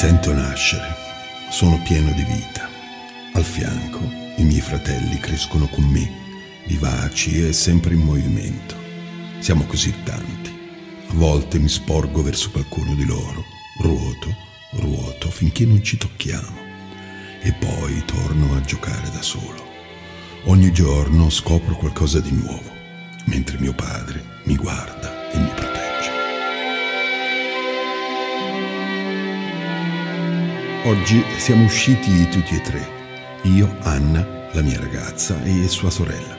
Sento nascere, sono pieno di vita. Al fianco i miei fratelli crescono con me, vivaci e sempre in movimento. Siamo così tanti. A volte mi sporgo verso qualcuno di loro, ruoto, ruoto finché non ci tocchiamo e poi torno a giocare da solo. Ogni giorno scopro qualcosa di nuovo, mentre mio padre mi guarda e mi protegge. Oggi siamo usciti tutti e tre, io, Anna, la mia ragazza e sua sorella.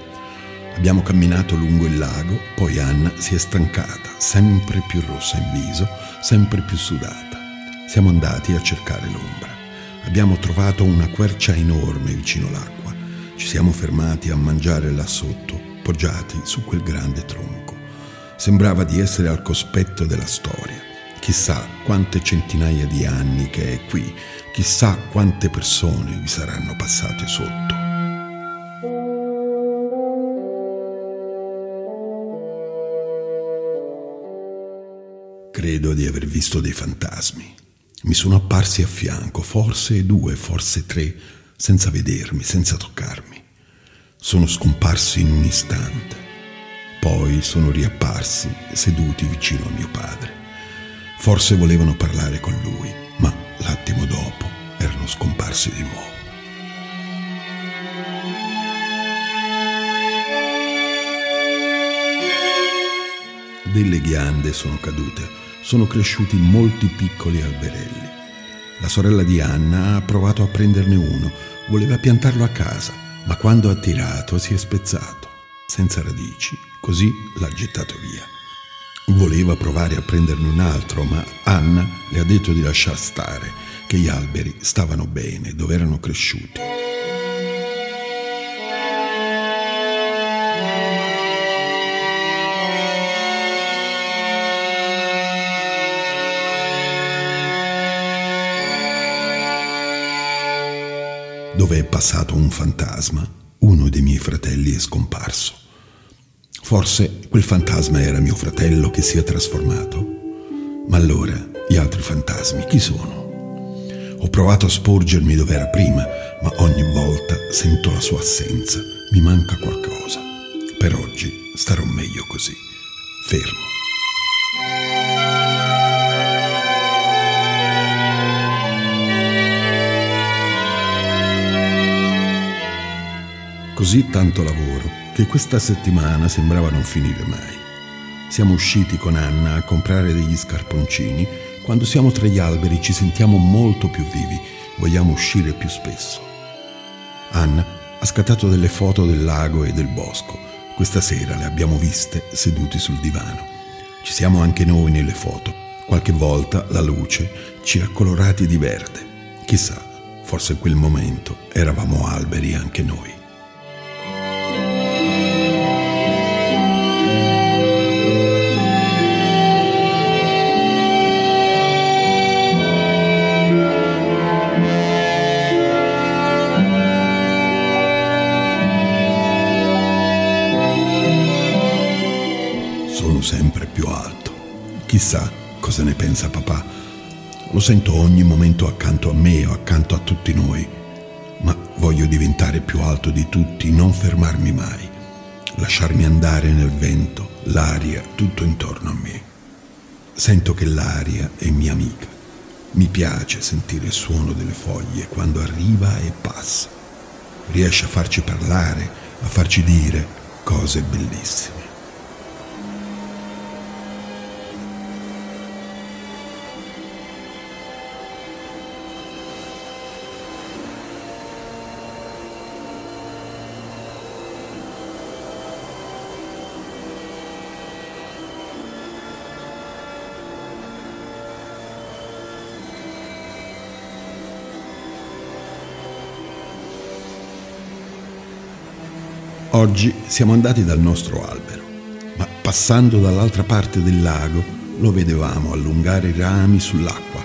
Abbiamo camminato lungo il lago, poi Anna si è stancata, sempre più rossa in viso, sempre più sudata. Siamo andati a cercare l'ombra. Abbiamo trovato una quercia enorme vicino l'acqua. Ci siamo fermati a mangiare là sotto, poggiati su quel grande tronco. Sembrava di essere al cospetto della storia Chissà quante centinaia di anni che è qui, chissà quante persone vi saranno passate sotto. Credo di aver visto dei fantasmi. Mi sono apparsi a fianco, forse due, forse tre, senza vedermi, senza toccarmi. Sono scomparsi in un istante. Poi sono riapparsi seduti vicino a mio padre. Forse volevano parlare con lui, ma l'attimo dopo erano scomparsi di nuovo. Delle ghiande sono cadute, sono cresciuti molti piccoli alberelli. La sorella di Anna ha provato a prenderne uno, voleva piantarlo a casa, ma quando ha tirato si è spezzato, senza radici, così l'ha gettato via. Voleva provare a prenderne un altro, ma Anna le ha detto di lasciar stare, che gli alberi stavano bene dove erano cresciuti. Dove è passato un fantasma, uno dei miei fratelli è scomparso. Forse quel fantasma era mio fratello che si è trasformato. Ma allora gli altri fantasmi chi sono? Ho provato a sporgermi dove era prima, ma ogni volta sento la sua assenza. Mi manca qualcosa. Per oggi starò meglio così, fermo. Così tanto lavoro che questa settimana sembrava non finire mai. Siamo usciti con Anna a comprare degli scarponcini. Quando siamo tra gli alberi ci sentiamo molto più vivi, vogliamo uscire più spesso. Anna ha scattato delle foto del lago e del bosco. Questa sera le abbiamo viste seduti sul divano. Ci siamo anche noi nelle foto. Qualche volta la luce ci ha colorati di verde. Chissà, forse in quel momento eravamo alberi anche noi. Chissà cosa ne pensa papà. Lo sento ogni momento accanto a me o accanto a tutti noi, ma voglio diventare più alto di tutti, non fermarmi mai, lasciarmi andare nel vento, l'aria, tutto intorno a me. Sento che l'aria è mia amica. Mi piace sentire il suono delle foglie quando arriva e passa. Riesce a farci parlare, a farci dire cose bellissime. Oggi siamo andati dal nostro albero, ma passando dall'altra parte del lago lo vedevamo allungare i rami sull'acqua.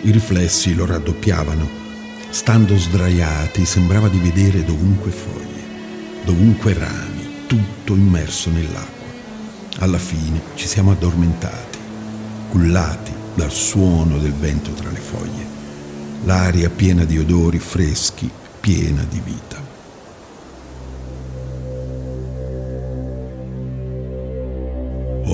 I riflessi lo raddoppiavano. Stando sdraiati sembrava di vedere dovunque foglie, dovunque rami, tutto immerso nell'acqua. Alla fine ci siamo addormentati, cullati dal suono del vento tra le foglie, l'aria piena di odori freschi, piena di vita.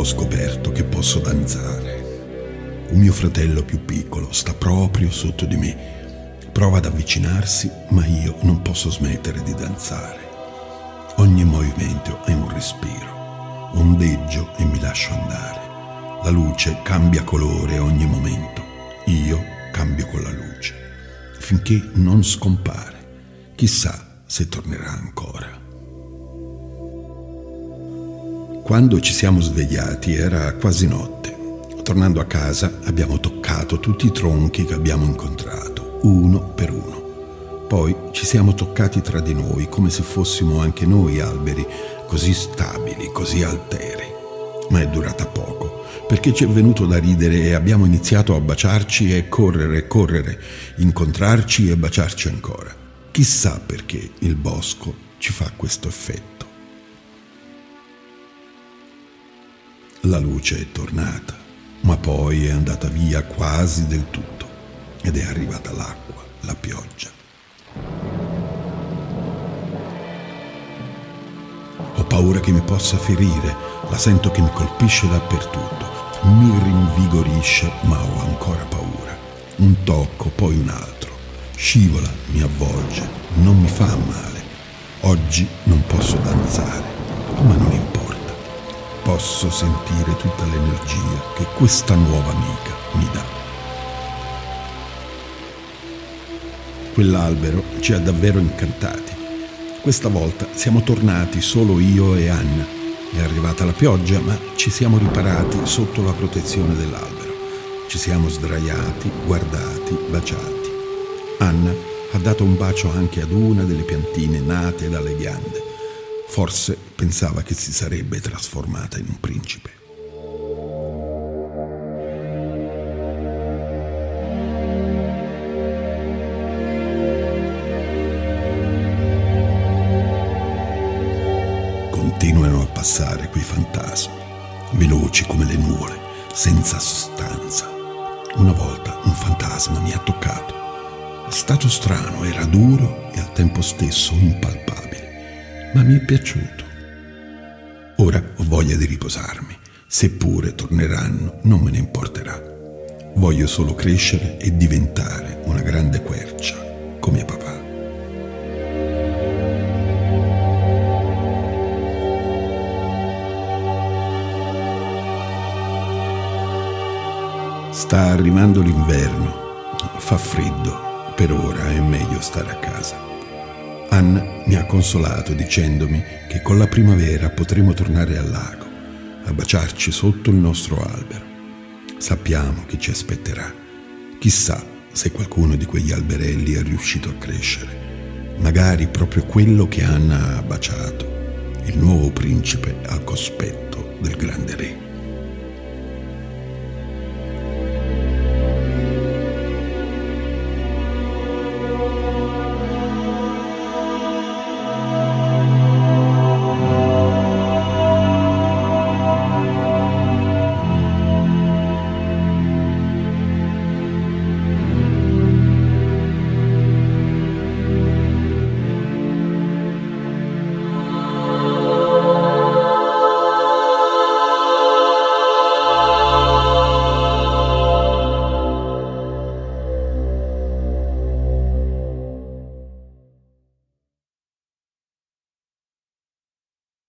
Ho scoperto che posso danzare. Un mio fratello più piccolo sta proprio sotto di me. Prova ad avvicinarsi, ma io non posso smettere di danzare. Ogni movimento è un respiro, ondeggio e mi lascio andare. La luce cambia colore ogni momento, io cambio con la luce, finché non scompare. Chissà se tornerà ancora. Quando ci siamo svegliati era quasi notte. Tornando a casa abbiamo toccato tutti i tronchi che abbiamo incontrato, uno per uno. Poi ci siamo toccati tra di noi come se fossimo anche noi alberi, così stabili, così alteri. Ma è durata poco, perché ci è venuto da ridere e abbiamo iniziato a baciarci e correre correre, incontrarci e baciarci ancora. Chissà perché il bosco ci fa questo effetto. La luce è tornata, ma poi è andata via quasi del tutto ed è arrivata l'acqua, la pioggia. Ho paura che mi possa ferire, la sento che mi colpisce dappertutto, mi rinvigorisce, ma ho ancora paura. Un tocco, poi un altro. Scivola, mi avvolge, non mi fa male. Oggi non posso danzare, ma non importa posso sentire tutta l'energia che questa nuova amica mi dà. Quell'albero ci ha davvero incantati. Questa volta siamo tornati solo io e Anna. È arrivata la pioggia, ma ci siamo riparati sotto la protezione dell'albero. Ci siamo sdraiati, guardati, baciati. Anna ha dato un bacio anche ad una delle piantine nate dalle ghiande Forse pensava che si sarebbe trasformata in un principe. Continuano a passare quei fantasmi, veloci come le nuvole, senza sostanza. Una volta un fantasma mi ha toccato. È stato strano, era duro e al tempo stesso impalpabile ma mi è piaciuto. Ora ho voglia di riposarmi. Seppure torneranno, non me ne importerà. Voglio solo crescere e diventare una grande quercia, come papà. Sta arrivando l'inverno, fa freddo, per ora è meglio stare a casa. Anna mi ha consolato dicendomi che con la primavera potremo tornare al lago, a baciarci sotto il nostro albero. Sappiamo che ci aspetterà. Chissà se qualcuno di quegli alberelli è riuscito a crescere. Magari proprio quello che Anna ha baciato, il nuovo principe al cospetto del grande re.